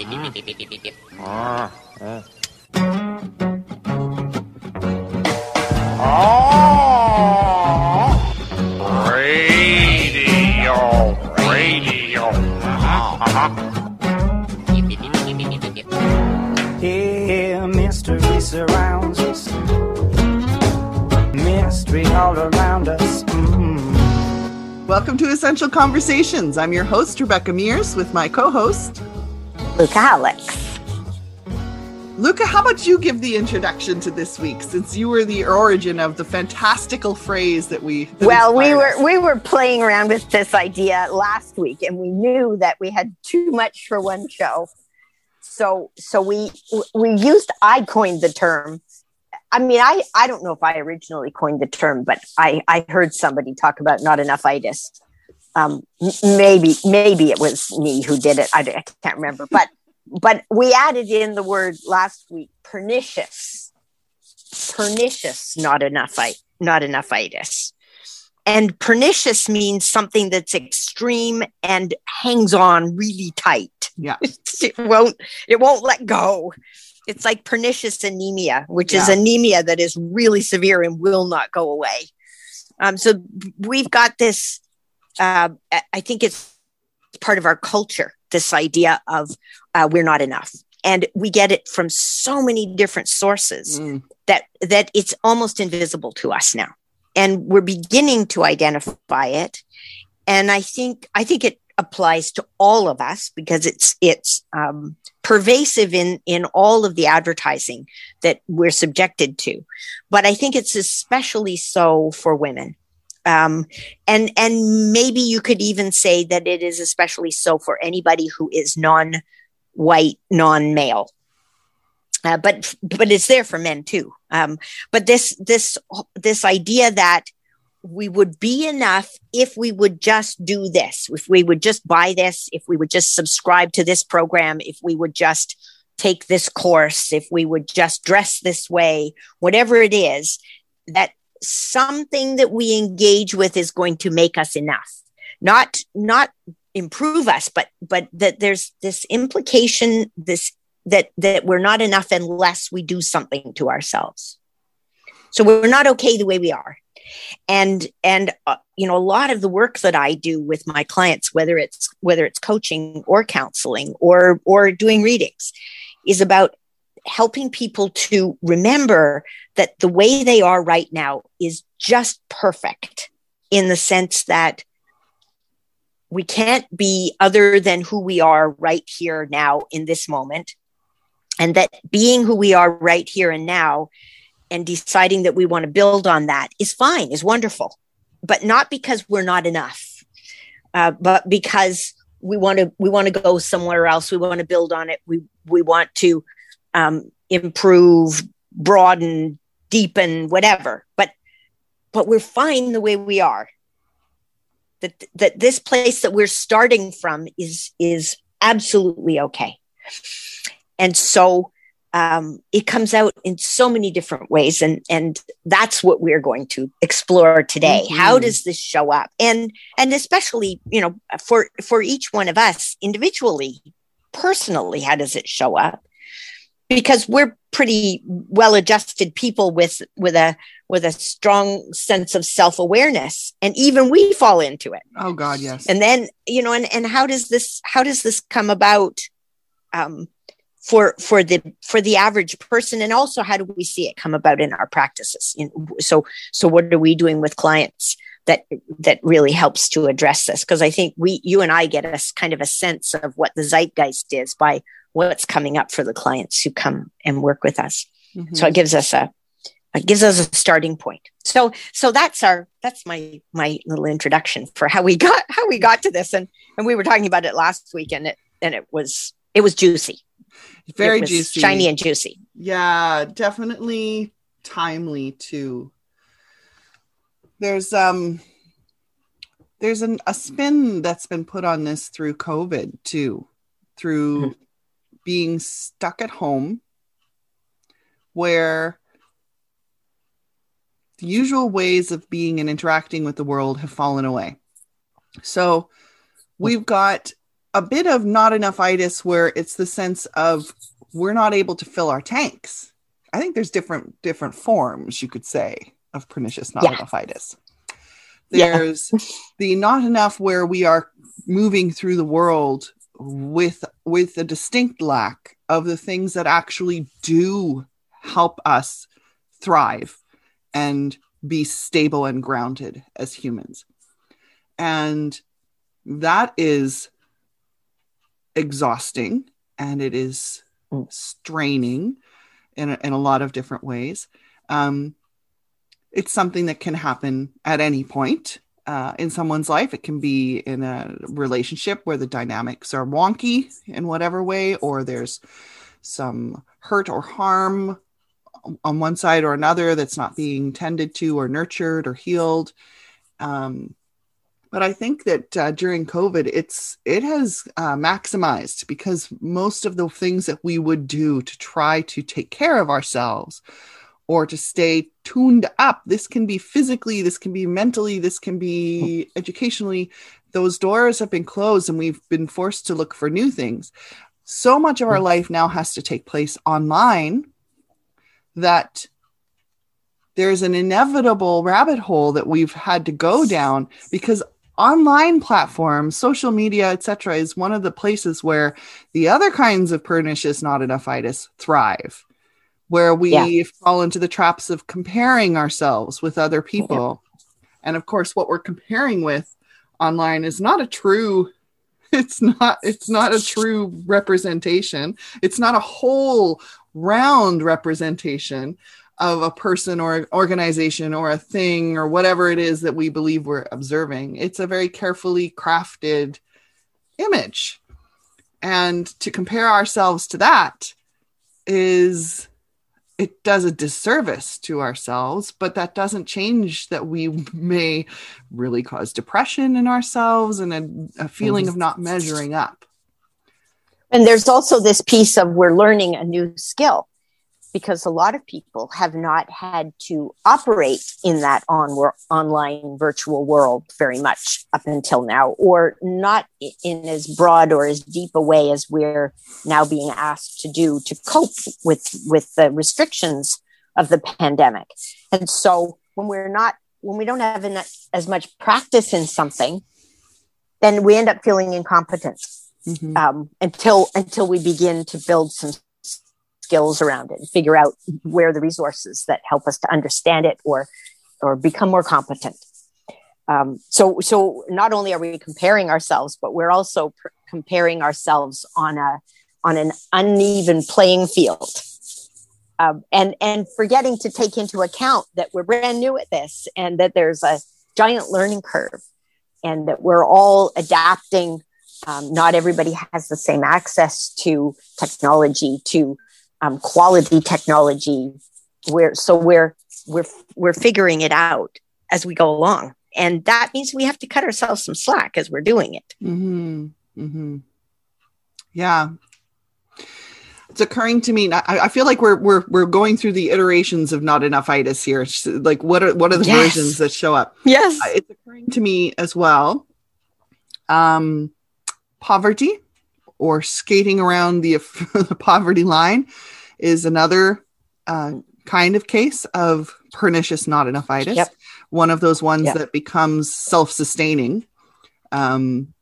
Ah. ah. Oh, radio, radio. Here, mystery surrounds us. Mystery all around us. Mm. Welcome to Essential Conversations. I'm your host, Rebecca Mears, with my co host, Luca Alex. Luca. How about you give the introduction to this week since you were the origin of the fantastical phrase that we. that Well, we were us? we were playing around with this idea last week, and we knew that we had too much for one show. So so we we used I coined the term. I mean, I I don't know if I originally coined the term, but I I heard somebody talk about not enough itis. Um, maybe maybe it was me who did it. I, I can't remember, but but we added in the word last week pernicious. Pernicious not enough not enough itis. And pernicious means something that's extreme and hangs on really tight. Yeah. it won't it won't let go. It's like pernicious anemia which is anemia that is really severe and will not go away. Um, so we've got this uh, I- think it's part of our culture this idea of uh, we're not enough. And we get it from so many different sources Mm, that that it's almost invisible to us now. And we're beginning to identify it. And i think i think it applies to all of us because it's it's um, pervasive in in all of the advertising that we're subjected to. But i think it's especially so for women um, and and maybe you could even say that it is especially so for anybody who is non-white non-male uh, but but it's there for men too. Um, but this this this idea that we would be enough if we would just do this, if we would just buy this, if we would just subscribe to this program, if we would just take this course, if we would just dress this way, whatever it is, that something that we engage with is going to make us enough. Not not improve us, but but that there's this implication, this that that we're not enough unless we do something to ourselves so we're not okay the way we are and and uh, you know a lot of the work that i do with my clients whether it's whether it's coaching or counseling or or doing readings is about helping people to remember that the way they are right now is just perfect in the sense that we can't be other than who we are right here now in this moment. And that being who we are right here and now and deciding that we want to build on that is fine is wonderful but not because we're not enough uh, but because we want to we want to go somewhere else. We want to build on it. We we want to um, improve broaden deepen whatever. But but we're fine the way we are. That that this place that we're starting from is is absolutely okay. And so um, it comes out in so many different ways and and that's what we're going to explore today. Mhm. how does this show up? And and especially you know for for each one of us individually personally how does it show up because we're pretty well adjusted people with with a with a strong sense of self-awareness and even we fall into it. Oh God, yes. and then you know and and how does this how does this come about um for for the for the average person? And also how do we see it come about in our practices? In, so so what are we doing with clients that that really helps to address this? Because i think we you and i get a kind of a sense of what the zeitgeist is by what's coming up for the clients who come and work with us. Mhm. so it gives us a it gives us a starting point. So so that's our that's my my little introduction for how we got how we got to this. And and we were talking about it last week and it and it was it was juicy. Very It was juicy, shiny and juicy. Yeah, definitely timely too. There's um there's an, a spin that's been put on this through COVID too, through being stuck at home where the usual ways of being and interacting with the world have fallen away. So we've got a bit of not enough itis where it's the sense of we're not able to fill our tanks. I think there's different different forms you could say of pernicious not Yeah. enough itis. Yeah. There's the not enough where we are moving through the world with with a distinct lack of the things that actually do help us thrive and be stable and grounded as humans. And that is exhausting and it is Mm. straining in a, in a lot of different ways. Um, it's something that can happen at any point uh, in someone's life. It can be in a relationship where the dynamics are wonky in whatever way, or there's some hurt or harm on one side or another that's not being tended to or nurtured or healed. Um, but I think that uh, during COVID, it's it has uh, maximized because most of the things that we would do to try to take care of ourselves or to stay tuned up, this can be physically, this can be mentally, this can be hmm. educationally. Those doors have been closed, and we've been forced to look for new things. So much of our hmm. life now has to take place online that there's an inevitable rabbit hole that we've had to go down because online platforms social media etc is one of the places where the other kinds of pernicious not enough itis thrive where we Yeah. fall into the traps of comparing ourselves with other people and of course what we're comparing with online is not a true it's not it's not a true representation it's not a whole round representation of a person or organization or a thing or whatever it is that we believe we're observing. It's a very carefully crafted image. And to compare ourselves to that is it does a disservice to ourselves, but that doesn't change that we may really cause depression in ourselves and a, a feeling of not measuring up. And there's also this piece of we're learning a new skill because a lot of people have not had to operate in that on online virtual world very much up until now, or not in as broad or as deep a way as we're now being asked to do to cope with with the restrictions of the pandemic. And so when we're not when we don't have enough, as much practice in something, then we end up feeling incompetent Mhm. um, until until we begin to build some skills around it and figure out where the resources that help us to understand it or or become more competent. Um, so so not only are we comparing ourselves, but we're also pr- comparing ourselves on a on an uneven playing field. Um, and and forgetting to take into account that we're brand new at this and that there's a giant learning curve and that we're all adapting um, not everybody has the same access to technology to um, quality technology we're so we're we're we're figuring it out as we go along and that means we have to cut ourselves some slack as we're doing it Mm-hmm. Mm-hmm. Yeah. It's occurring to me. I, I feel like we're we're we're going through the iterations of not enough itis here. It's Like what are what are the Yes. versions that show up? yes Uh, It's occurring to me as well. Um, poverty or skating around the, the poverty line is another uh, kind of case of pernicious not enough itis. Yep. One of those ones Yep. that becomes self-sustaining. Um,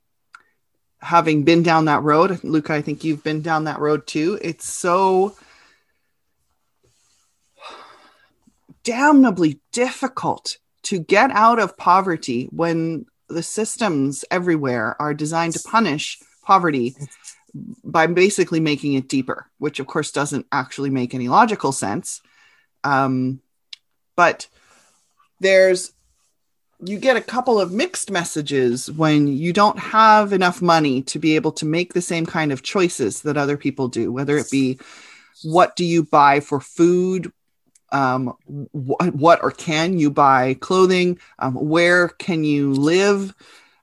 having been down that road, Luca, I think you've been down that road too. It's so damnably difficult to get out of poverty when the systems everywhere are designed to punish poverty by basically making it deeper, which of course doesn't actually make any logical sense. Um, but there's you get a couple of mixed messages when you don't have enough money to be able to make the same kind of choices that other people do, whether it be what do you buy for food, um, wh- what or can you buy clothing, um, where can you live,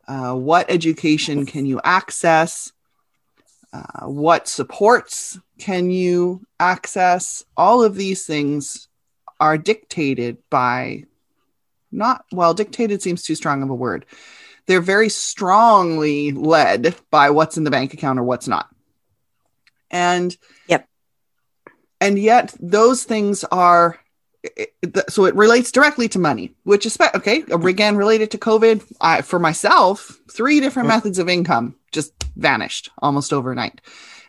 uh, what education can you access, uh, what supports can you access. All of these things are dictated by not well dictated seems too strong of a word they're very strongly led by what's in the bank account or what's not. And Yep. And yet those things are it- it- so it relates directly to money, which is spe- okay. Again, related to COVID, I, for myself, three different Mm. methods of income just vanished almost overnight.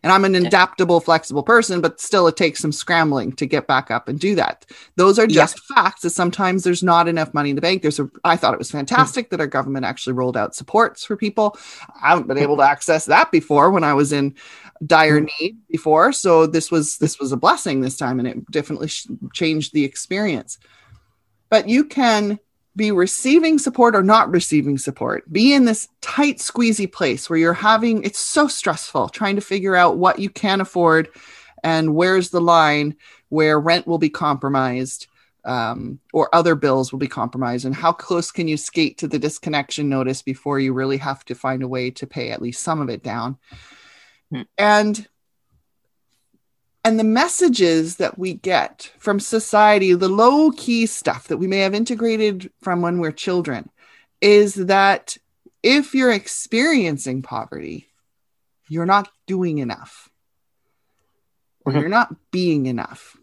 And I'm an adaptable, flexible person, but still it takes some scrambling to get back up and do that. Those are Yeah. just facts that sometimes there's not enough money in the bank. There's a I thought it was fantastic that our government actually rolled out supports for people. I haven't been able to access that before when I was in dire mm. need before. So this was this was a blessing this time and it definitely sh- changed the experience. But you can be receiving support or not receiving support. Be in this tight, squeezy place where you're having it's so stressful trying to figure out what you can afford and where's the line where rent will be compromised um, or other bills will be compromised and how close can you skate to the disconnection notice before you really have to find a way to pay at least some of it down Hmm. and and the messages that we get from society, the low key stuff that we may have integrated from when we're children, is that if you're experiencing poverty, you're not doing enough or Mhm. you're not being enough.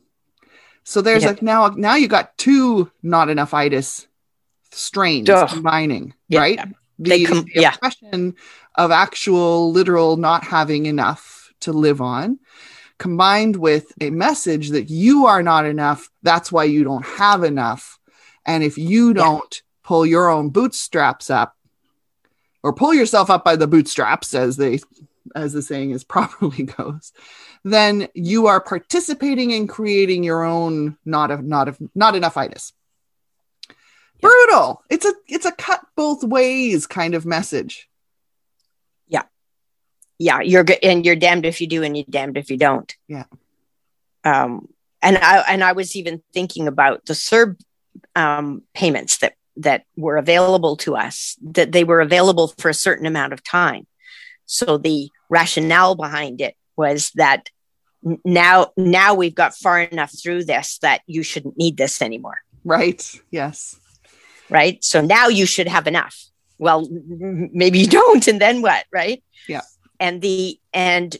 So there's Yeah. like now, now you got two not enough itis strains Ugh. combining, Yeah. right? They com- the yeah. oppression of actual literal not having enough to live on combined with a message that you are not enough that's why you don't have enough. And if you don't pull your own bootstraps up or pull yourself up by the bootstraps as they as the saying is properly goes then you are participating in creating your own not of not of not enough itis. Brutal. It's a it's a cut both ways kind of message yeah you're good and you're damned if you do and you're damned if you don't Yeah. um and i and i was even thinking about the CERB um payments that that were available to us that they were available for a certain amount of time so the rationale behind it was that now now we've got far enough through this that you shouldn't need this anymore right yes right? So now you should have enough. Well, maybe you don't, and then what, right? Yeah. And the and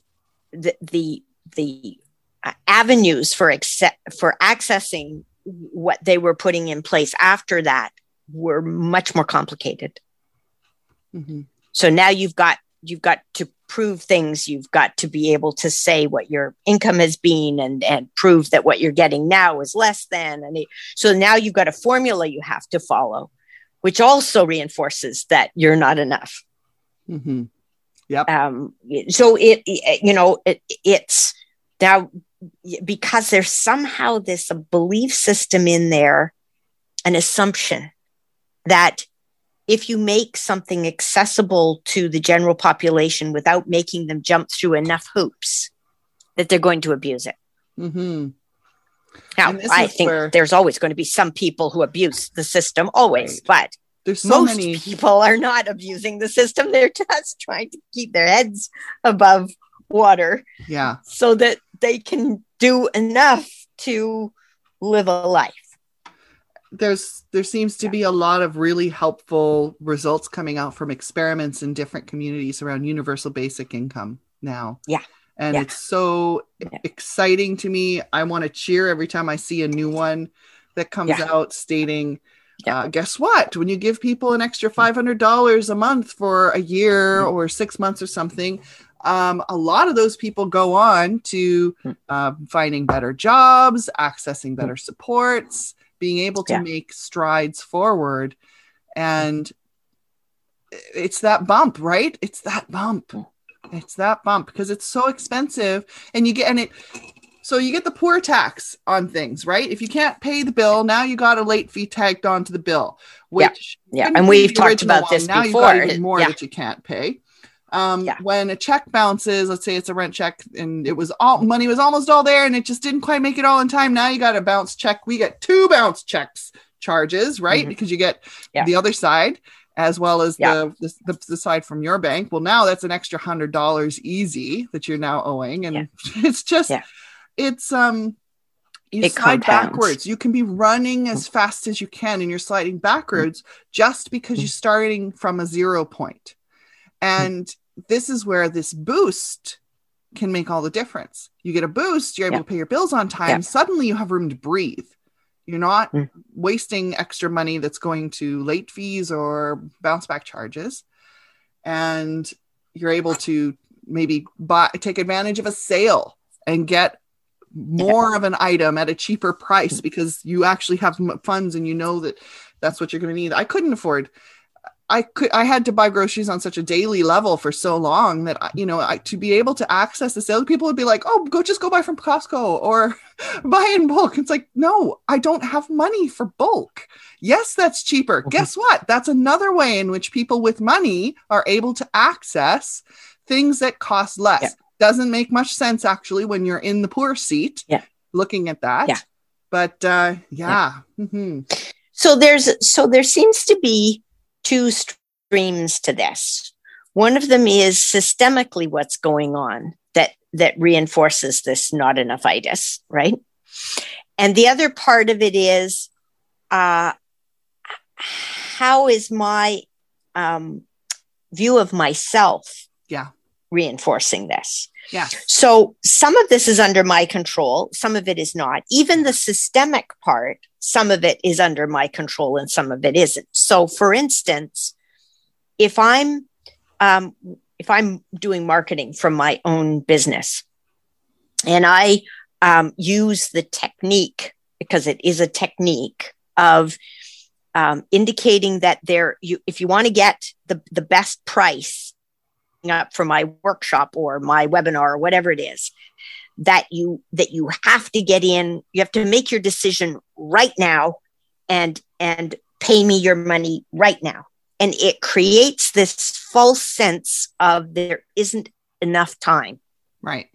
the the the uh, avenues for accept for accessing what they were putting in place after that were much more complicated. Mhm. So now you've got you've got to prove things. You've got to be able to say what your income has been and and prove that what you're getting now is less than. And it, so now you've got a formula you have to follow, which also reinforces that you're not enough. Mhm. Um, so it, you know it, it's now because there's somehow this belief system in there, an assumption that if you make something accessible to the general population without making them jump through enough hoops, that they're going to abuse it. Mm-hmm. Now, I think where- there's always going to be some people who abuse the system, always, but there's so most many people are not abusing the system. They're just trying to keep their heads above water yeah so that they can do enough to live a life. there's there seems to be a lot of really helpful results coming out from experiments in different communities around universal basic income now Yeah. and Yeah. it's so Yeah. exciting to me i want to cheer every time i see a new one that comes Yeah. out stating. Uh, guess what when you give people an extra $500 a month for a year Mm. or six months or something um, a lot of those people go on to Mm. uh, finding better jobs accessing better supports being able to Yeah. make strides forward and it's that bump right it's that bump Mm. it's that bump because it's so expensive and you get and it so you get the poor tax on things right if you can't pay the bill now you got a late fee tagged onto the bill Yeah. which Yeah. couldn't And we've talked about this now before. you got even more Yeah. that you can't pay um, Yeah. when a check bounces let's say it's a rent check and it was all money was almost all there and it just didn't quite make it all in time now you got a bounce check we get two bounce checks charges right Mhm. because you get Yeah. the other side as well as Yeah. the, the the side from your bank well now that's an extra hundred dollars easy that you're now owing and Yeah. it's just Yeah. It's um you It slide compounds. backwards. You can be running as fast as you can and you're sliding backwards just because you're starting from a zero point. And this is where this boost can make all the difference. You get a boost, you're able Yeah. to pay your bills on time. Yeah. Suddenly you have room to breathe. You're not Mm. wasting extra money that's going to late fees or bounce back charges. And you're able to maybe buy take advantage of a sale and get more of an item at a cheaper price because you actually have funds and you know that that's what you're going to need. I couldn't afford I could I had to buy groceries on such a daily level for so long that I, you know I, to be able to access the sales people would be like oh go just go buy from Costco or buy in bulk it's like no I don't have money for bulk yes that's cheaper Mhm. guess what that's another way in which people with money are able to access things that cost less Yeah. Doesn't make much sense actually when you're in the poor seat Yeah. looking at that Yeah. but uh yeah, Mhm. So there's so there seems to be two streams to this. One of them is systemically what's going on that that reinforces this not enough itis, right? And the other part of it is uh, how is my um, view of myself Yeah. reinforcing this? Yeah So some of this is under my control, some of it is not. Even the systemic part, some of it is under my control and some of it isn't. So for instance, if I'm um, if I'm doing marketing from my own business and I um, use the technique because it is a technique of um, indicating that there you if you want to get the the best price up for my workshop or my webinar or whatever it is that you that you have to get in you have to make your decision right now and and pay me your money right now. And it creates this false sense of there isn't enough time. Right.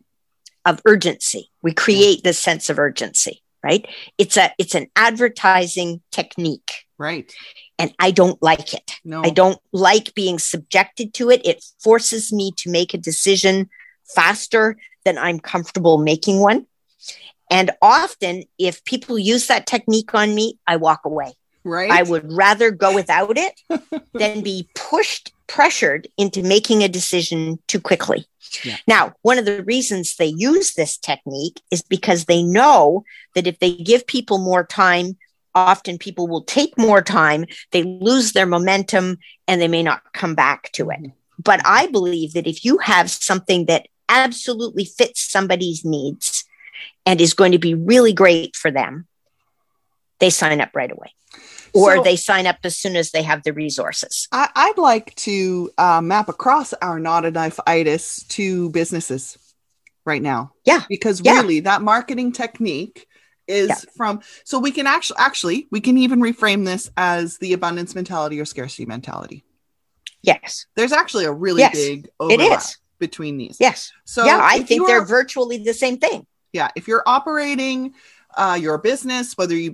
Of urgency. We create this sense of urgency right? It's a it's an advertising technique right and i don't like it no I don't like being subjected to it. It forces me to make a decision faster than I'm comfortable making one. And often, if people use that technique on me, I walk away. right I would rather go without it than be pushed, pressured into making a decision too quickly. Yeah. Now, one of the reasons they use this technique is because they know that if they give people more time, often people will take more time, they lose their momentum, and they may not come back to it. But I believe that if you have something that absolutely fits somebody's needs and is going to be really great for them, they sign up right away. Or So- they sign up as soon as they have the resources. I, I'd like to uh, map across our not enough itis to businesses right now. Yeah. Because Yeah. really, that marketing technique is Yeah. from, so we can actually, actually, we can even reframe this as the abundance mentality or scarcity mentality. Yes, There's actually a really Yes, big overlap between these. Yes. So yeah, I think you they're are- virtually the same thing. yeah if you're operating uh, your business whether you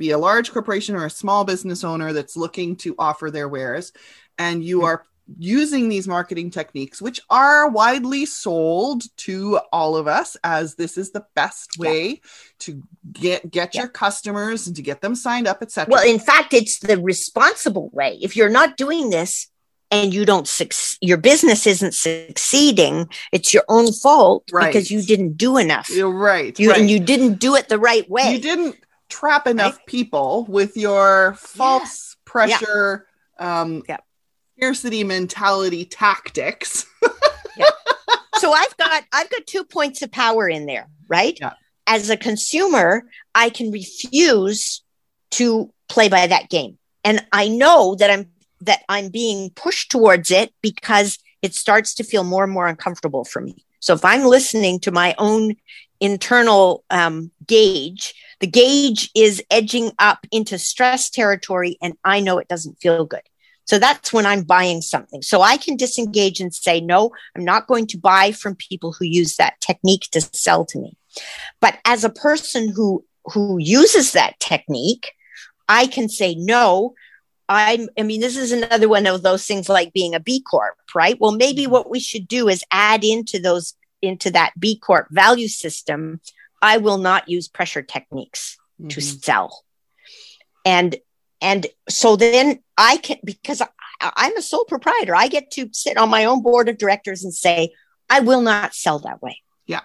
be a large corporation or a small business owner that's looking to offer their wares and you are using these marketing techniques which are widely sold to all of us as this is the best way to get get Yeah. your customers and to get them signed up etc Well, in fact, it's the responsible way. If you're not doing this and you don't succeed, your business isn't succeeding, it's your own fault Right. because you didn't do enough. you're right, You right. and you didn't do it the right way. you didn't trap enough people with your false pressure um Yeah. Scarcity mentality tactics so I've got I've got two points of power in there, right? Yeah. As a consumer, I can refuse to play by that game. And I know that I'm that I'm being pushed towards it because it starts to feel more and more uncomfortable for me. So if I'm listening to my own internal um, gauge, the gauge is edging up into stress territory, and I know it doesn't feel good. So that's when I'm buying something. So I can disengage and say, no, I'm not going to buy from people who use that technique to sell to me. But as a person who who uses that technique, I can say no. I'm, I mean, this is another one of those things like being a B Corp, right? Well, maybe what we should do is add into those into that B Corp value system. I will not use pressure techniques. to Mhm. sell. And and so then I can because I, I'm a sole proprietor, I get to sit on my own board of directors and say, I will not sell that way. Yeah.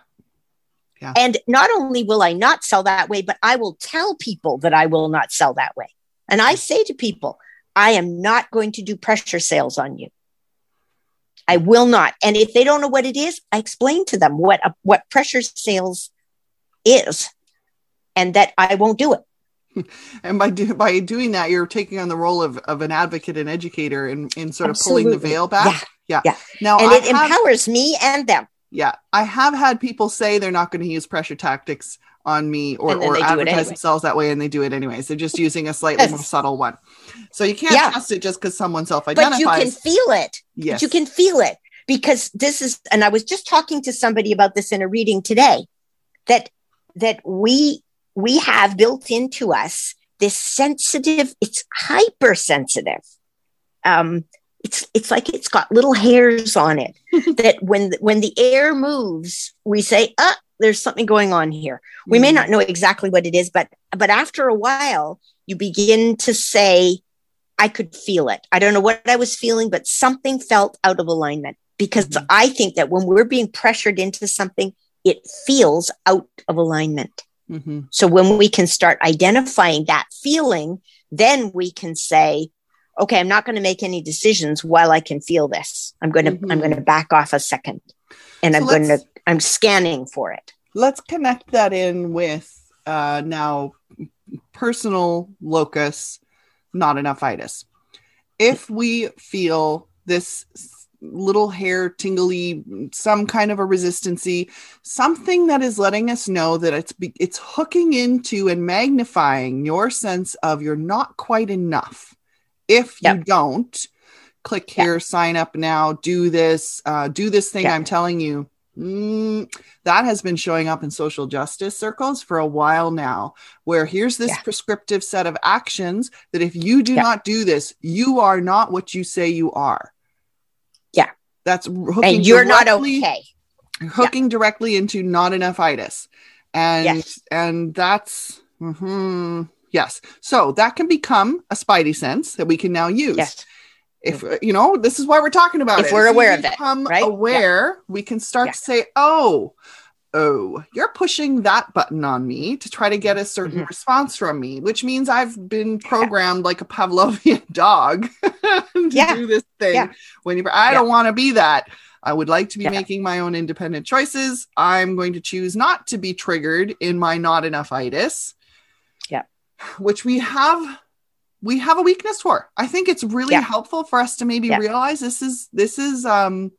Yeah. And not only will I not sell that way, but I will tell people that I will not sell that way. And I say to people, I am not going to do pressure sales on you. I will not. And if they don't know what it is, I explain to them what a, what pressure sales is, and that I won't do it. And by do, by doing that, you're taking on the role of, of an advocate and educator and, in sort of pulling the veil back. Yeah, Yeah. yeah. Now, and I it have, empowers me and them. yeah, I have had people say they're not going to use pressure tactics on me or, or they do it advertise anyway. themselves that way, and they do it anyways. They're just using a slightly Yes. more subtle one. So you can't Yeah. trust it just because someone self identifies. But you can feel it. yes. But you can feel it because this is, and I was just talking to somebody about this in a reading today that that we we have built into us this sensitive, it's hypersensitive. Um, it's it's like it's got little hairs on it that when when the air moves, we say, "Ah, there's something going on here." We may Mm. not know exactly what it is, but but after a while, you begin to say, I could feel it. I don't know what I was feeling, but something felt out of alignment because Mhm. I think that when we're being pressured into something, it feels out of alignment. Mhm. So when we can start identifying that feeling, then we can say, okay, I'm not going to make any decisions while I can feel this. I'm going to, I'm Mhm. going to back off a second and So I'm going to, I'm scanning for it. let's connect that in with uh, now personal locus not enough itis if we feel this little hair tingly some kind of a resistancy something that is letting us know that it's it's hooking into and magnifying your sense of you're not quite enough if you Yep. don't click here sign up now do this uh, do this thing Yeah. i'm telling you Mm, that has been showing up in social justice circles for a while now where here's this Yeah. prescriptive set of actions that if you do Yeah. not do this you are not what you say you are Yeah. that's hooking And you're not directly- okay. hooking directly into not enough itis and Yes. and that's mhm, yes so that can become a spidey sense that we can now use Yes. if you know this is why we're talking about If it we're As soon as aware we of it, become right? Yeah. aware we can start Yeah. to say oh oh you're pushing that button on me to try to get a certain Mhm. response from me which means i've been programmed like a pavlovian dog to Yeah. do this thing Yeah. when you i don't want to be that i would like to be making my own independent choices i'm going to choose not to be triggered in my not enough itis Yeah. which we have we have a weakness for. I think it's really helpful for us to maybe realize this is this is um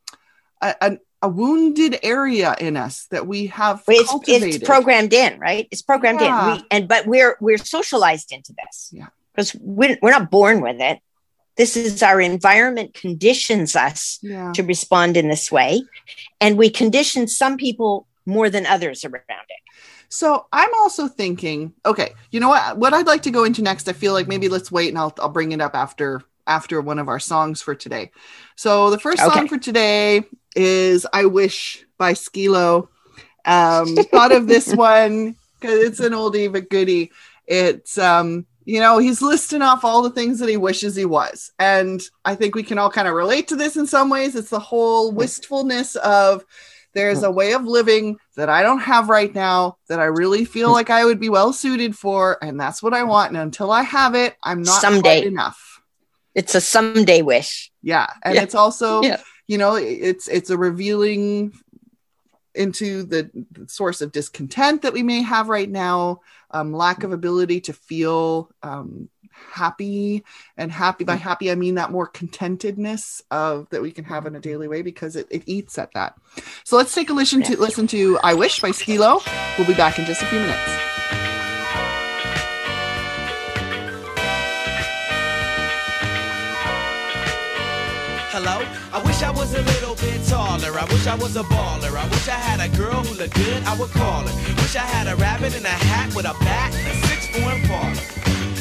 a, a, a wounded area in us that we have It's, cultivated. it's programmed in, right? It's programmed Yeah. in. We, and but we're we're socialized into this. Yeah. Because we're, we're not born with it. This is our environment conditions us yeah. to respond in this way. And we condition some people more than others around it. So I'm also thinking, okay, you know what? What I'd like to go into next, I feel like maybe let's wait and I'll I'll bring it up after after one of our songs for today. So the first Okay. song for today is "I Wish" by Skee-Lo. Um, thought of this one because it's an oldie but goodie. It's um, you know, he's listing off all the things that he wishes he was, and I think we can all kind of relate to this in some ways. It's the whole wistfulness of there's a way of living that I don't have right now that I really feel hmm. like I would be well suited for, and that's what I want. And until I have it, I'm not Someday. enough. It's a someday wish. Yeah, and Yeah. it's also Yeah. you know it's it's a revealing into the, source of discontent that we may have right now, um, lack of ability to feel um, happy and happy by happy I mean that more contentedness of that we can have in a daily way because it, it eats at that. So let's take a listen to listen to I Wish by Skee-Lo. We'll be back in just a few minutes. Hello? I wish I was a I wish I was a baller. I wish I had a girl who looked good, I would call her. Wish I had a rabbit in a hat with a bat and a six form parlor.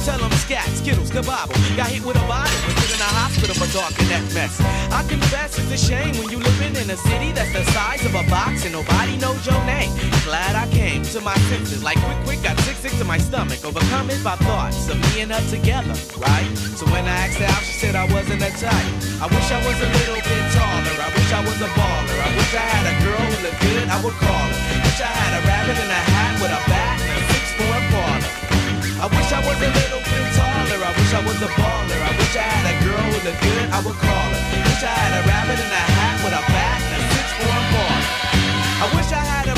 tell them scat, skittles, kabobble. Got hit with a bottle, was put in a hospital for talking that mess. I confess it's a shame when you living in a city that's the size of a box and nobody knows your name. Glad I came to my senses, like quick, quick, got sick, sick to my stomach, overcome it by thoughts of me and her together, right? So when I asked her out, she said I wasn't that type. I wish I was a little bit taller. I wish I was a baller. I wish I had a girl who looked good. I would call her. Wish I had a rabbit in a hat with a bat and a six four parlor. I wish I was a little. I wish I was a baller. I wish I had a girl who looked good. I would call her. Wish I had a rabbit in a hat with a bat and a six four parlor. I wish I had a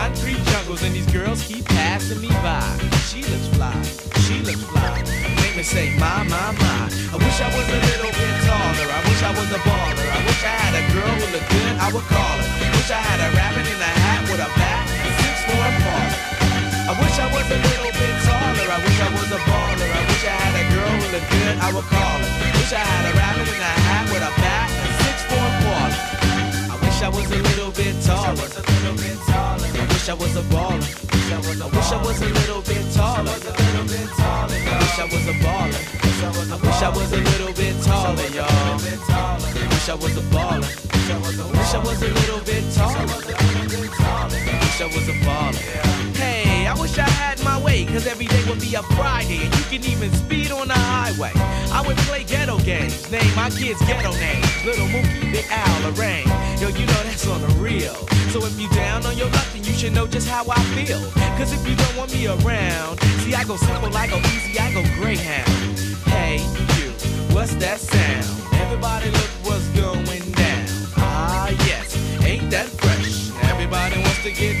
concrete jungles and these girls keep passing me by. She looks fly, she looks fly. Make me say, my, my, my. I wish I was a little bit taller. I wish I was a baller. I wish I had a girl who looked good, I would call her. Wish I had a rabbit in a hat with a bat and a six four parlor. I wish I was a little bit taller. I wish I was a baller. I wish I had a girl who looked good, I would call her. Wish I had a rabbit in a hat with a a wish I was a little bit taller. I wish I was a baller. I wish I was a little bit taller. I wish I was a baller. I wish I was a little bit taller, y'all. Wish I was a baller. Wish I was a little bit taller. Wish I was a baller. Hey, wish I had my way, cause every day would be a Friday, and you can even speed on the highway. I would play ghetto games, name my kids ghetto names. Little Mookie, Big Al, Lorraine. Yo, you know that's on the real. So if you down on your luck, then you should know just how I feel. Cause if you don't want me around, see, I go simple, I go easy, I go Greyhound. Hey, you, what's that sound? Everybody look what's going down. Ah, yes, ain't that fresh? Everybody wants to get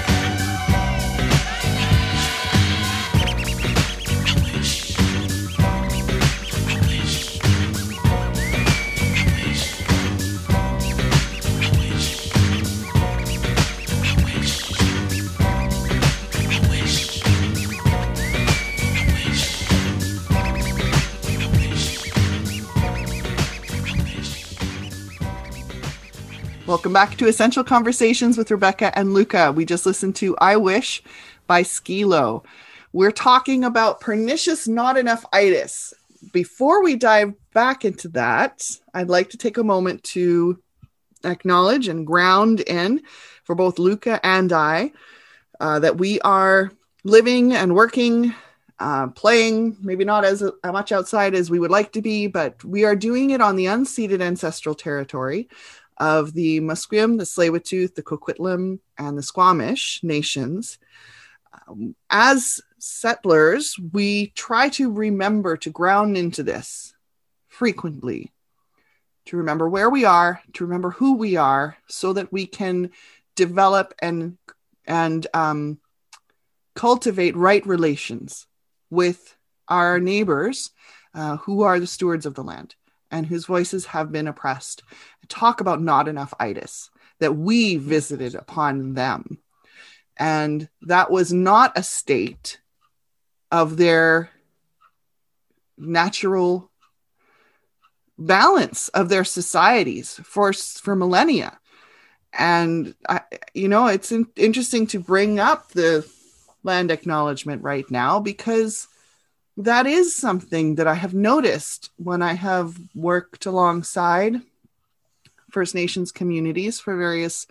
Welcome back to Essential Conversations with Rebecca and Luca. We just listened to I Wish by Skee-Lo. We're talking about pernicious not enough itis. Before we dive back into that, I'd like to take a moment to acknowledge and ground in for both Luca and I uh, that we are living and working, uh, playing, maybe not as much outside as we would like to be, but we are doing it on the unceded ancestral territory of the Musqueam, the Tsleil-Waututh, the Coquitlam, and the Squamish nations. Um, as settlers, we try to remember to ground into this frequently, to remember where we are, to remember who we are, so that we can develop and and um, cultivate right relations with our neighbors uh, who are the stewards of the land and whose voices have been oppressed. Talk about not enough itis that we visited upon them. And that was not a state of their natural balance of their societies for, for millennia. and I, you know it's in, interesting to bring up the land acknowledgement right now because that is something that I have noticed when I have worked alongside First Nations communities for various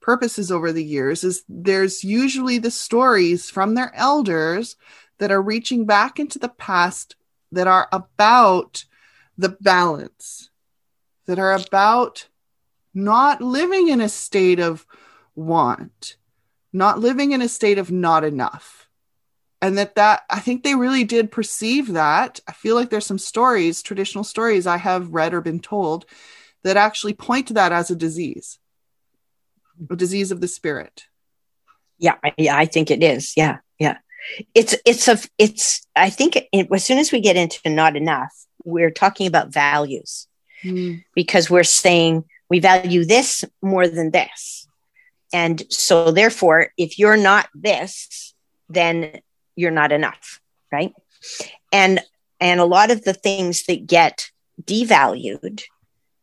purposes over the years is there's usually the stories from their elders that are reaching back into the past that are about the balance that are about not living in a state of want not living in a state of not enough and that that i think they really did perceive that i feel like there's some stories traditional stories i have read or been told that actually point to that as a disease a disease of the spirit Yeah, I- yeah, I think it is. Yeah, yeah. It's it's a it's. I think it, as soon as we get into not enough, we're talking about values Mm, because we're saying we value this more than this, and so therefore, if you're not this, then you're not enough, right? And and a lot of the things that get devalued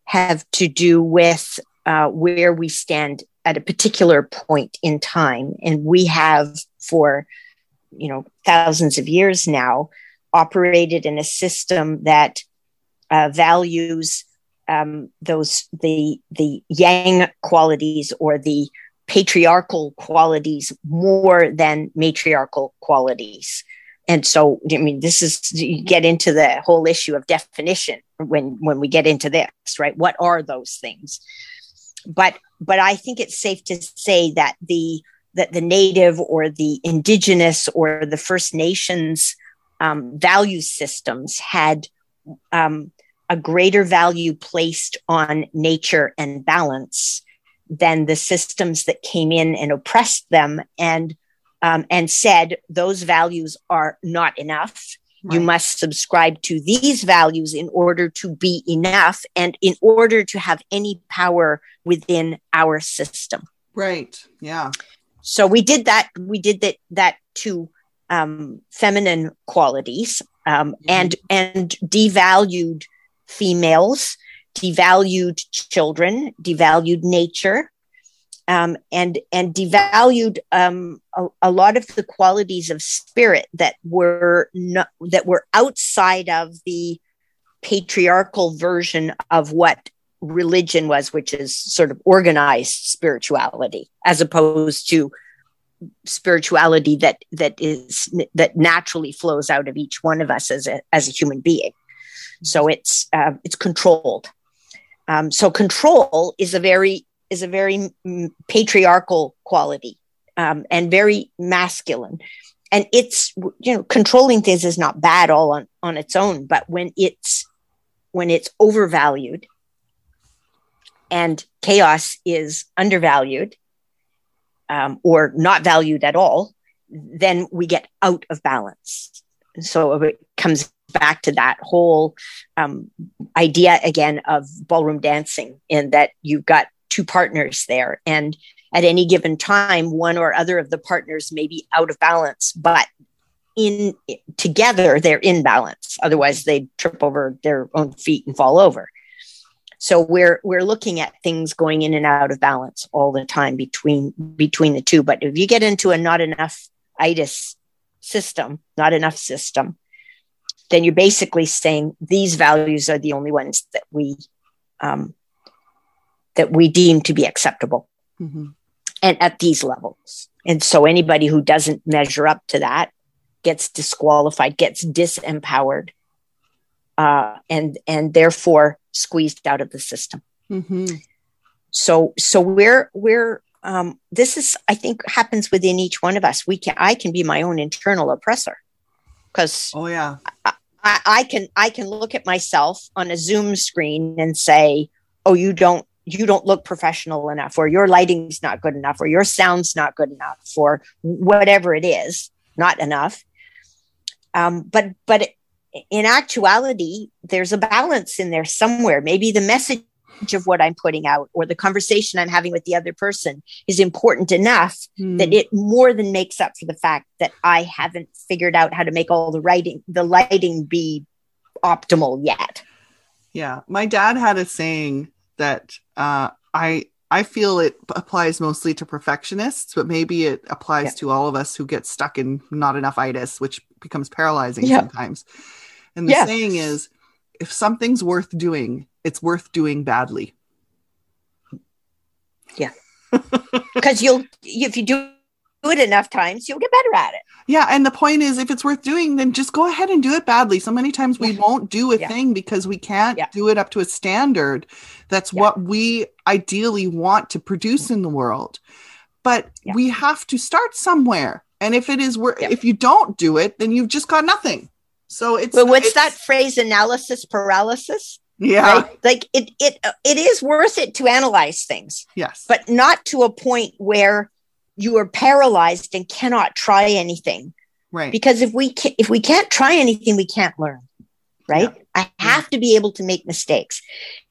have to do with uh, where we stand at a particular point in time and we have for you know thousands of years now operated in a system that uh, values um, those the the yang qualities or the patriarchal qualities more than matriarchal qualities. And so i mean this is you get into the whole issue of definition when when we get into this right? What are those things? But but i think it's safe to say that the that the native or the indigenous or the first nations um, value systems had um, a greater value placed on nature and balance than the systems that came in and oppressed them and um, and said those values are not enough. You must subscribe to these values in order to be enough and in order to have any power within our system. Right. Yeah. So we did that we did that that to um, feminine qualities um, and and devalued females devalued children devalued nature um, and and devalued um, a, a lot of the qualities of spirit that were not, that were outside of the patriarchal version of what religion was, which is sort of organized spirituality, as opposed to spirituality that that is that naturally flows out of each one of us as a as a human being. So it's uh, it's controlled. Um, so control is a very is a very mm, patriarchal quality um, and very masculine. And it's you know controlling things is not bad all on on its own, but when it's when it's overvalued and chaos is undervalued um, or not valued at all, then we get out of balance. So it comes back to that whole um, idea again of ballroom dancing, in that you've got two partners there, and at any given time, one or other of the partners may be out of balance, but in together they're in balance. Otherwise, they trip over their own feet and fall over. So we're we're looking at things going in and out of balance all the time between between the two. But if you get into a not enough itis system, not enough system, then you're basically saying these values are the only ones that we um, that we deem to be acceptable Mhm. and at these levels. And so anybody who doesn't measure up to that gets disqualified, gets disempowered, uh, and and therefore squeezed out of the system. Mhm. So so we're we're um, this is I think happens within each one of us. We can I can be my own internal oppressor because oh yeah I, I can I can look at myself on a Zoom screen and say, "Oh, you don't you don't look professional enough, or your lighting's not good enough, or your sound's not good enough, or whatever it is, not enough." Um, but but in actuality, there's a balance in there somewhere. Maybe the message of what I'm putting out or the conversation I'm having with the other person is important enough Hmm. that it more than makes up for the fact that I haven't figured out how to make all the writing, the lighting be optimal yet. Yeah, my dad had a saying that uh, I I feel it applies mostly to perfectionists, but maybe it applies Yeah. to all of us who get stuck in not enough itis, which becomes paralyzing Yeah. sometimes. And the Yeah. saying is if something's worth doing, it's worth doing badly. Yeah. Because you'll if you do it enough times, you'll get better at it. Yeah, and the point is, if it's worth doing, then just go ahead and do it badly. So many times we Yeah. won't do a Yeah. thing because we can't Yeah. do it up to a standard that's what we ideally want to produce in the world. But we have to start somewhere. And if it is wor- if you don't do it, then you've just got nothing. So it's But what's it's- that phrase? Analysis paralysis, Yeah. right? Like it it it is worth it to analyze things, Yes. but not to a point where you are paralyzed and cannot try anything. right. Because if we can, if we can't try anything, we can't learn, right? I have to be able to make mistakes,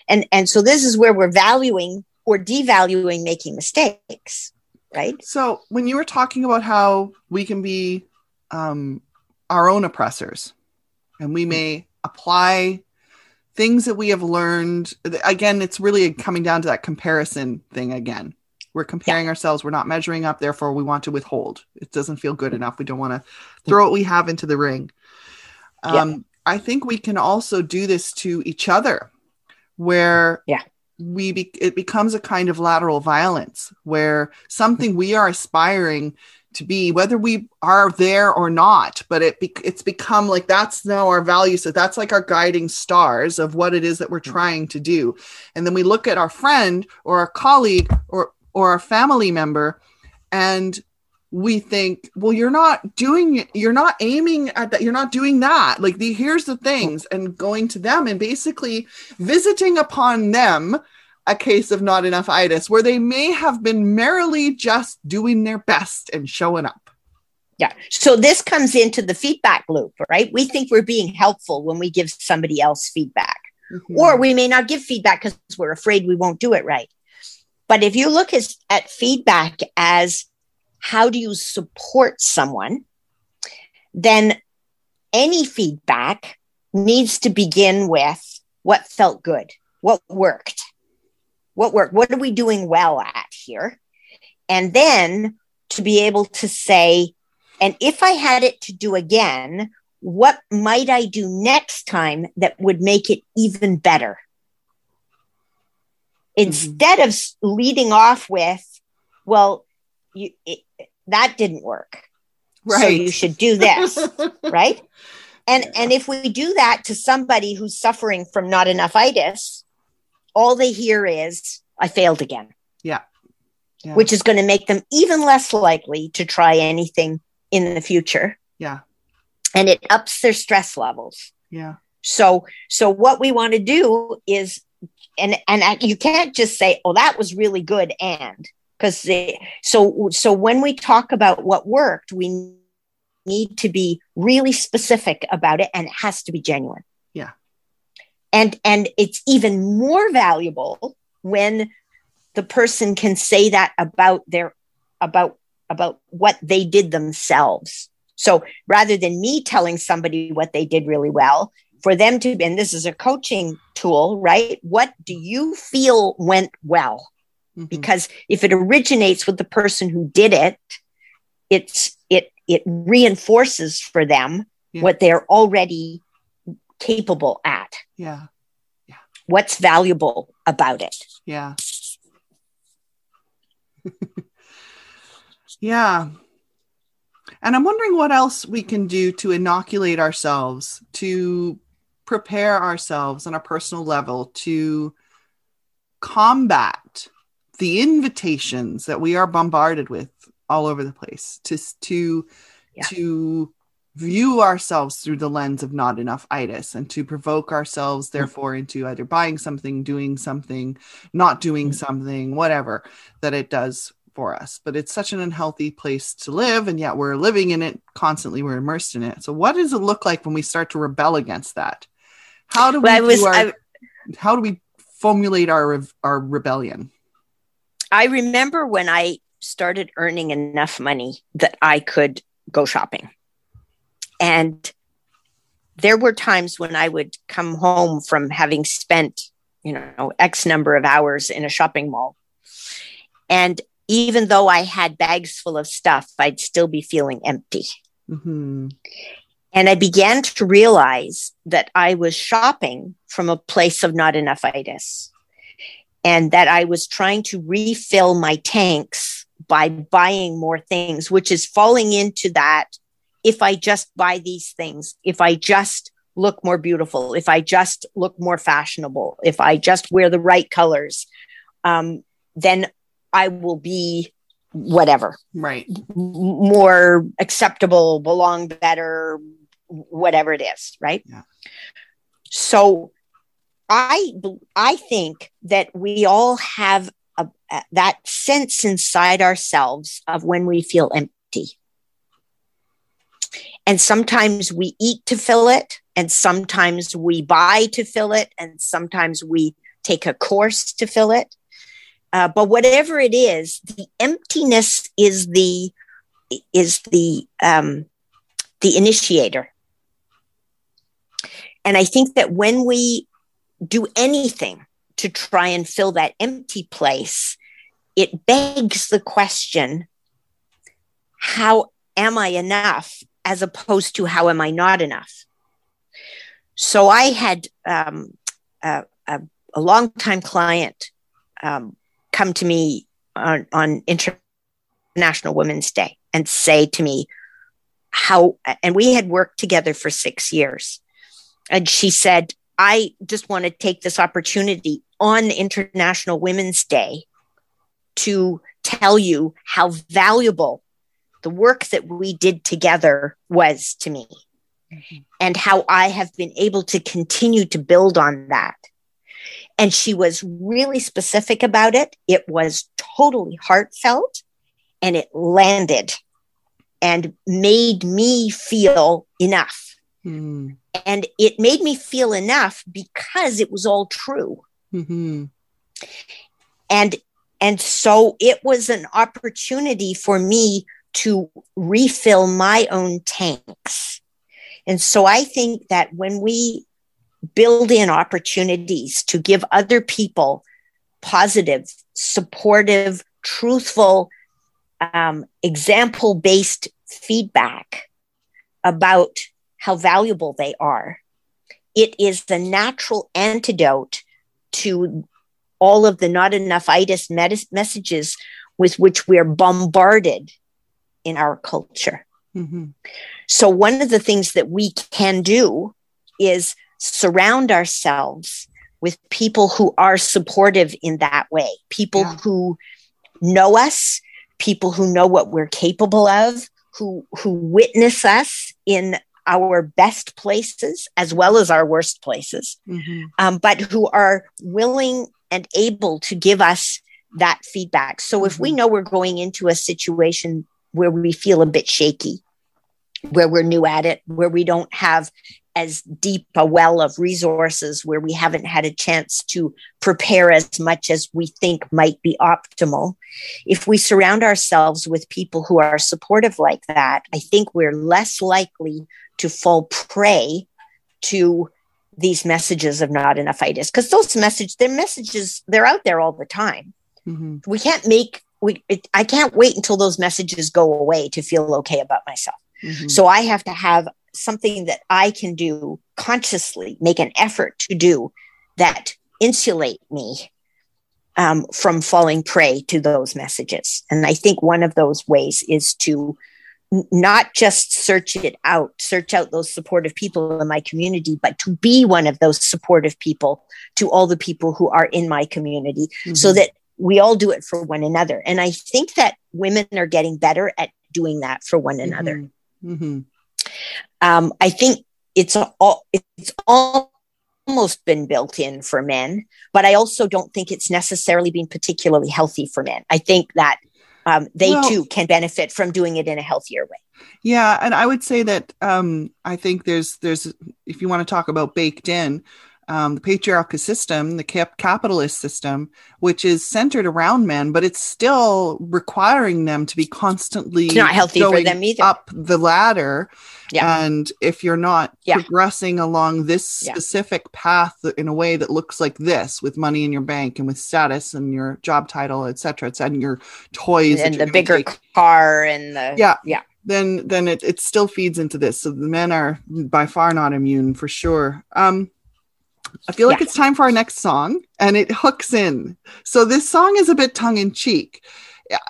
and and so this is where we're valuing or devaluing making mistakes, right? So when you were talking about how we can be um, our own oppressors, and we may apply things that we have learned, again, it's really coming down to that comparison thing again. We're comparing ourselves. We're not measuring up. Therefore, we want to withhold. It doesn't feel good enough. We don't want to throw what we have into the ring. Yeah. Um, I think we can also do this to each other, where Yeah. we be, it becomes a kind of lateral violence where something we are aspiring to be whether we are there or not but it be, it's become like that's now our value. So that's like our guiding stars of what it is that we're mm. trying to do. And then we look at our friend or our colleague or or our family member and we think well you're not doing you're not aiming at that you're not doing that. Like the here's the things mm. and going to them and basically visiting upon them a case of not enough itis where they may have been merrily just doing their best and showing up Yeah. So this comes into the feedback loop, right? We think we're being helpful when we give somebody else feedback, mm-hmm. or we may not give feedback because we're afraid we won't do it right. But if you look as, at feedback as how do you support someone, then any feedback needs to begin with what felt good, what worked, what work what are we doing well at here? And then to be able to say, and if I had it to do again, what might I do next time that would make it even better? Mm-hmm. Instead of leading off with, well, you, it, that didn't work. So you should do this, right? And and if we do that to somebody who's suffering from not enough itis, all they hear is, I failed again. Yeah. which is going to make them even less likely to try anything in the future. Yeah. And it ups their stress levels. Yeah. So so what we want to do is and and I- you can't just say oh that was really good and because they so so when we talk about what worked we need to be really specific about it and it has to be genuine. Yeah. And and it's even more valuable when the person can say that about their about about what they did themselves so rather than me telling somebody what they did really well for them to and this is a coaching tool right what do you feel went well Mhm. because if it originates with the person who did it it's it it reinforces for them Yeah. what they're already capable at. Yeah. Yeah. what's valuable about it? Yeah. Yeah. And i'm wondering what else we can do to inoculate ourselves to prepare ourselves on a personal level to combat the invitations that we are bombarded with all over the place to to Yeah. to view ourselves through the lens of not enough itis and to provoke ourselves therefore into either buying something doing something not doing something whatever that it does for us. But it's such an unhealthy place to live and yet we're living in it constantly. We're immersed in it. So what does it look like when we start to rebel against that? How do we Well, was- do our, I- how do we formulate our our rebellion? I remember when i started earning enough money that i could go shopping and there were times when i would come home from having spent you know x number of hours in a shopping mall And even though I had bags full of stuff, I'd still be feeling empty. hmm And I began to realize that I was shopping from a place of not enough itis and that I was trying to refill my tanks by buying more things, which is falling into that. If I just buy these things, if I just look more beautiful, if I just look more fashionable, if I just wear the right colors, um, then I will be whatever Right. more acceptable, belong better, whatever it is, right? Yeah. So I think that we all have a, a- that sense inside ourselves of when we feel empty. And sometimes we eat to fill it, and sometimes we buy to fill it, and sometimes we take a course to fill it. Uh, but whatever it is, the emptiness is the is the um, the initiator. And I think that when we do anything to try and fill that empty place, it begs the question: How am I enough, as opposed to how am I not enough? So I had um, a, a, a longtime client um, come to me on, on International Women's Day and say to me how, and we had worked together for six years. And she said, I just want to take this opportunity on International Women's Day to tell you how valuable the work that we did together was to me and how I have been able to continue to build on that. And she was really specific about it. It was totally heartfelt and it landed and made me feel enough. Mm-hmm. And it made me feel enough because it was all true. hmm And and so it was an opportunity for me to refill my own tanks. And so I think that when we build in opportunities to give other people positive, supportive, truthful, um, example based feedback about how valuable they are, it is the natural antidote to all of the not enough itis messages with which we're bombarded in our culture. hmm So, one of the things that we can do is surround ourselves with people who are supportive in that way, people Yeah. who know us, people who know what we're capable of, who, who witness us in our best places as well as our worst places, hmm um, but who are willing and able to give us that feedback. So if we know we're going into a situation where we feel a bit shaky, where we're new at it, where we don't have as deep a well of resources, where we haven't had a chance to prepare as much as we think might be optimal. If we surround ourselves with people who are supportive like that, I think we're less likely to fall prey to these messages of not enough itis because those messages, their messages, they're out there all the time. hmm We can't make we. It, I can't wait until those messages go away to feel okay about myself. hmm So I have to have something that I can do consciously, make an effort to do that insulate me um, from falling prey to those messages. And I think one of those ways is to not just search it out, search out those supportive people in my community, but to be one of those supportive people to all the people who are in my community so that we all do it for one another. And I think that women are getting better at doing that for one another hmm um, I think it's all it's almost been built in for men, but I also don't think it's necessarily been particularly healthy for men. I think that um, they Well- too can benefit from doing it in a healthier way. Yeah, and I would say that um, I think there's there's if you want to talk about baked in, um, the patriarchal system, the cap- capitalist system, which is centered around men, but it's still requiring them to be constantly It's not healthy for them either. up the ladder. Yeah. And if you're not Yeah. progressing along this Yeah. specific path in a way that looks like this, with money in your bank and with status and your job title, et cetera, et cetera, and your toys that and the bigger take, car and the Yeah. yeah then then it, it still feeds into this. So the men are by far not immune for sure. Um I feel like Yeah. it's time for our next song and it hooks in. So this song is a bit tongue in cheek.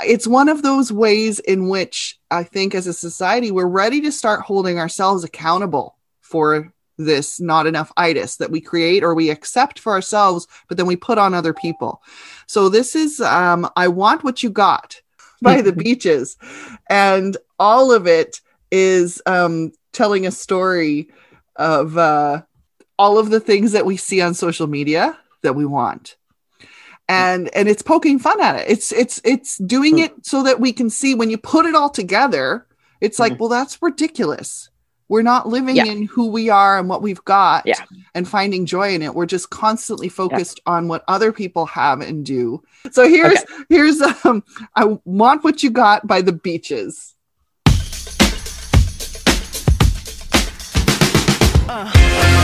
It's one of those ways in which I think as a society we're ready to start holding ourselves accountable for this not enough itis that we create or we accept for ourselves but then we put on other people. So this is um I want what you got by the beaches and all of it is um telling a story of uh all of the things that we see on social media that we want. And and it's poking fun at it. It's it's it's doing hmm. it so that we can see when you put it all together it's like hmm. well that's ridiculous. We're not living Yeah. in who we are and what we've got Yeah. and finding joy in it. We're just constantly focused on what other people have and do. So here's here's um i want what you got by the beaches. All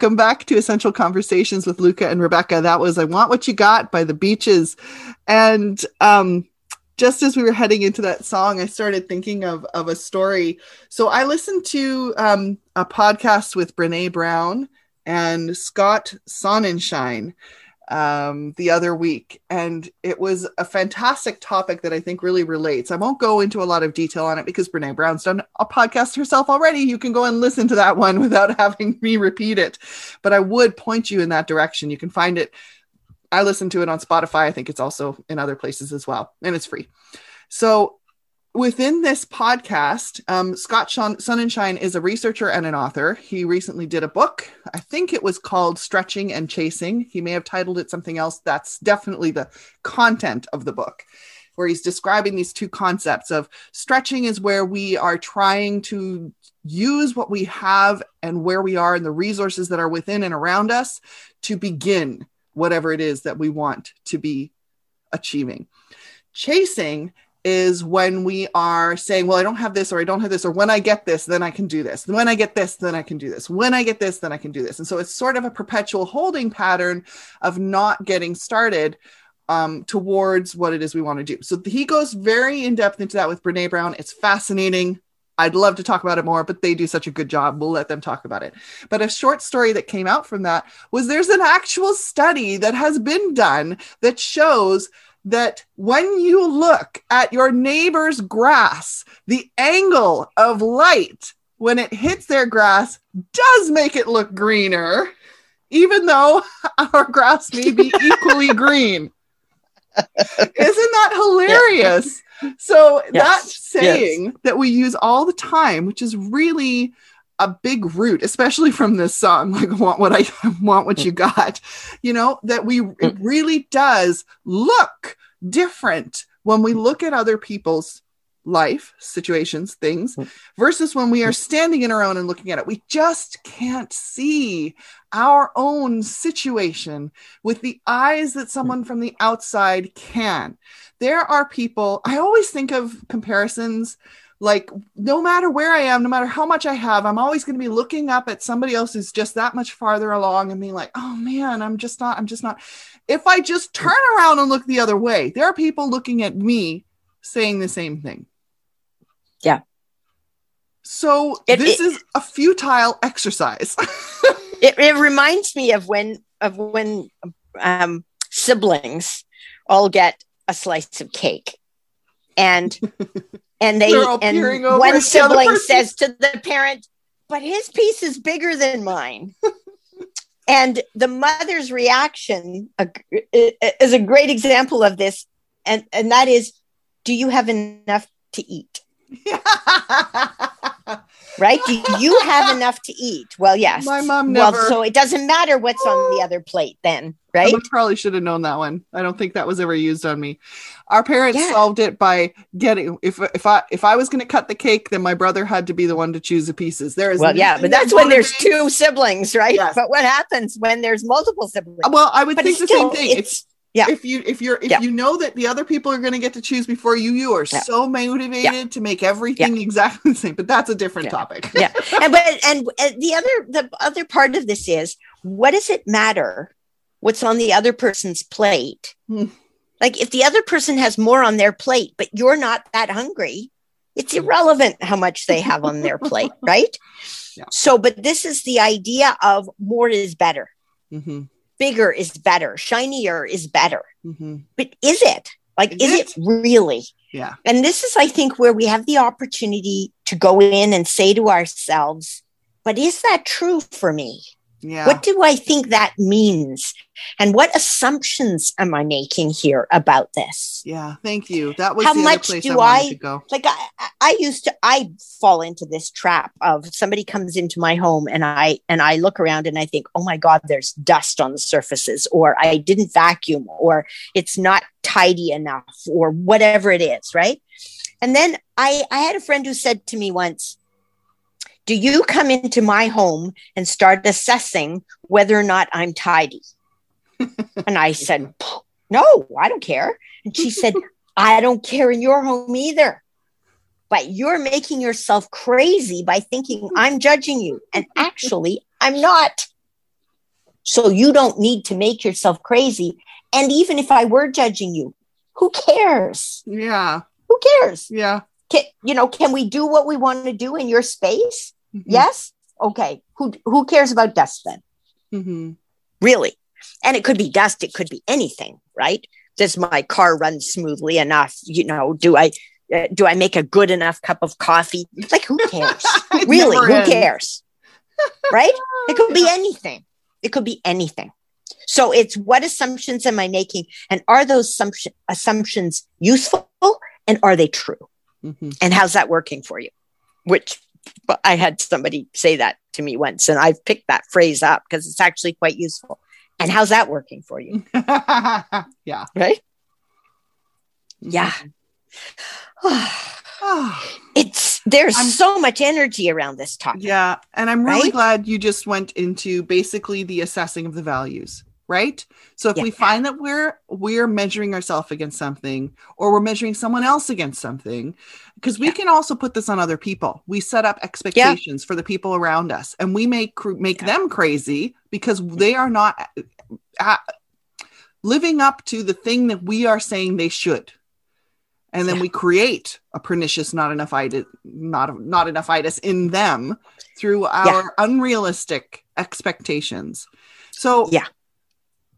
Welcome back to Essential Conversations with Luca and Rebecca. That was I Want What You Got by the Beaches. And um, just as we were heading into that song, I started thinking of, of a story. So I listened to um, a podcast with Brene Brown and Scott Sonenshein um, the other week. And it was a fantastic topic that I think really relates. I won't go into a lot of detail on it because Brene Brown's done a podcast herself already. You can go and listen to that one without having me repeat it. But I would point you in that direction. You can find it. I listen to it on Spotify. I think it's also in other places as well, and it's free. So within this podcast, um, Scott Sean- Sonenshein is a researcher and an author. He recently did a book. I think it was called Stretching and Chasing. He may have titled it something else. That's definitely the content of the book, where he's describing these two concepts of stretching is where we are trying to use what we have and where we are and the resources that are within and around us to begin whatever it is that we want to be achieving. Chasing is when we are saying, well, I don't have this or I don't have this, or when I get this, then I can do this. When I get this, then I can do this. When I get this, then I can do this. And so it's sort of a perpetual holding pattern of not getting started um, towards what it is we want to do. So he goes very in depth into that with Brene Brown. It's fascinating. I'd love to talk about it more, but they do such a good job. We'll let them talk about it. But a short story that came out from that was there's an actual study that has been done that shows that when you look at your neighbor's grass, the angle of light when it hits their grass does make it look greener, even though our grass may be equally green. Isn't that hilarious? So Yes, that saying that we use all the time, which is really a big root, especially from this song, like want what I want what you got, you know, that we hmm. it really does look different when we look at other people's life situations things hmm. versus when we hmm. are standing in our own and looking at it. We just can't see our own situation with the eyes that someone from the outside can. There are people i always think of comparisons like no matter where i am no matter how much i have i'm always going to be looking up at somebody else who's just that much farther along and being like oh man i'm just not i'm just not. If i just turn around and look the other way there are people looking at me saying the same thing. Yeah. so It- this it- is a futile exercise. It, it reminds me of when of when um, siblings all get a slice of cake. And and they and one at the other. sibling says to the parent but his piece is bigger than mine. And the mother's reaction is a great example of this. And and that is do you have enough to eat right do you have enough to eat well yes My mom well never- so it doesn't matter what's on the other plate then right I probably should have known that one. I don't think that was ever used on me. Our parents Yeah. solved it by getting if if I if I was going to cut the cake, then my brother had to be the one to choose the pieces. There is well yeah but that's when there's two siblings right Yes. but what happens when there's multiple siblings Well, I would but think the it's same thing. If, it's yeah if you if you're if Yeah. you know that the other people are going to get to choose before you, you are Yeah. so motivated to make everything exactly the same. But that's a different Yeah. topic. yeah and but and, and the other the other part of this is what does it matter what's on the other person's plate Hmm. like if the other person has more on their plate but you're not that hungry it's irrelevant how much they have on their plate right Yeah. so but this is the idea of more is better hmm bigger is better shinier is better. Hmm but is it? Like Is is, it really? Yeah. and this is i think where we have the opportunity to go in and say to ourselves but is that true for me Yeah. what do i think that means and what assumptions am i making here about this yeah. Thank you. That was How the much do I I- like I, I- I used to i fall into this trap of somebody comes into my home and i and i look around and i think oh my god there's dust on the surfaces or i didn't vacuum or it's not tidy enough or whatever it is right and then i i had a friend who said to me once do you come into my home and start assessing whether or not i'm tidy and i said no i don't care and she said i don't care in your home either but you're making yourself crazy by thinking I'm judging you. And actually, I'm not. So you don't need to make yourself crazy. And even if I were judging you, who cares? Yeah. Who cares? Yeah. Can, you know, can we do what we want to do in your space? Mhm. Yes. Okay. Who who cares about dust then? Mhm. Really? And it could be dust. It could be anything, right? Does my car run smoothly enough? You know, do I uh, do I make a good enough cup of coffee? Like, who cares? Really? Who ends. cares? right? It could be anything. It could be anything. So it's what assumptions am I making, and are those assumption, assumptions useful, and are they true? Mhm. and how's that working for you which but i had somebody say that to me once and i've picked that phrase up because it's actually quite useful and how's that working for you yeah. right yeah Ah, it's there's I'm- so much energy around this topic yeah. And I'm really Right? glad you just went into basically the assessing of the values, right? So if Yeah. we find that we're we're measuring ourselves against something or we're measuring someone else against something, because we Yeah. can also put this on other people. We set up expectations for the people around us and we make make them crazy because they are not uh, living up to the thing that we are saying they should. And then Yeah. we create a pernicious not enough itis, not not enough itis in them through our unrealistic expectations. So Yeah.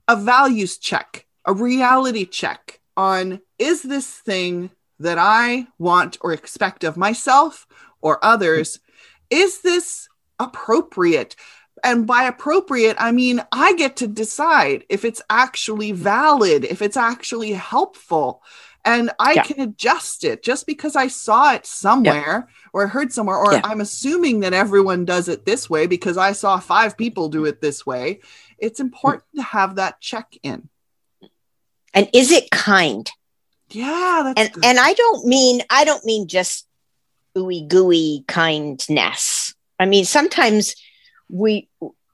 A values check, a reality check on is this thing that I want or expect of myself or others, is this appropriate? And by appropriate, I mean I get to decide if it's actually valid, if it's actually helpful, and I Yeah. can adjust it just because I saw it somewhere or heard somewhere, or Yeah. I'm assuming that everyone does it this way because I saw five people do it this way. It's important to have that check in. and is it kind Yeah, that's and good. and i don't mean i don't mean just ooey gooey kindness i mean sometimes we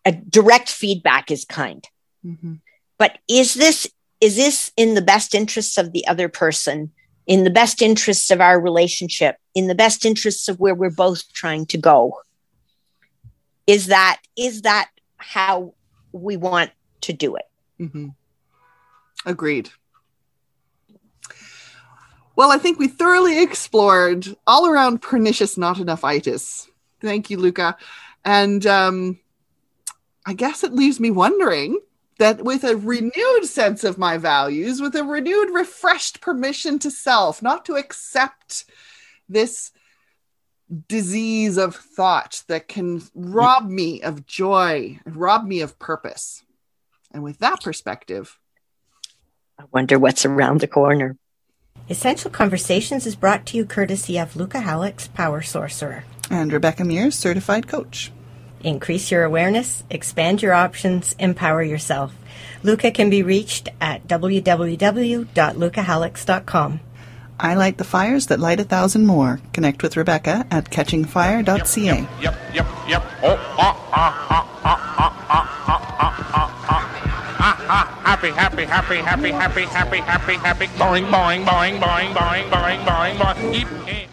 a direct feedback is kind Mhm. but is this is this in the best interests of the other person in the best interests of our relationship in the best interests of where we're both trying to go is that is that how we want to do it Mhm. Agreed. Well, I think we thoroughly explored all around pernicious not enough itis. Thank you, Luca. And um, I guess it leaves me wondering that with a renewed sense of my values, with a renewed, refreshed permission to self, not to accept this disease of thought that can rob me of joy, rob me of purpose. And with that perspective, i wonder what's around the corner Essential Conversations is brought to you courtesy of Luca Halix Power Sorcerer. and Rebecca Mears, certified coach. Increase your awareness, expand your options, empower yourself. Luca can be reached at www.lucahalix.com. I light the fires that light a thousand more. Connect with Rebecca at catchingfire.ca. Yep, yep, yep. Happy, happy, happy, happy, happy, happy, happy, happy. Boing, boing, boing, boing, boing, boing, boing, boing.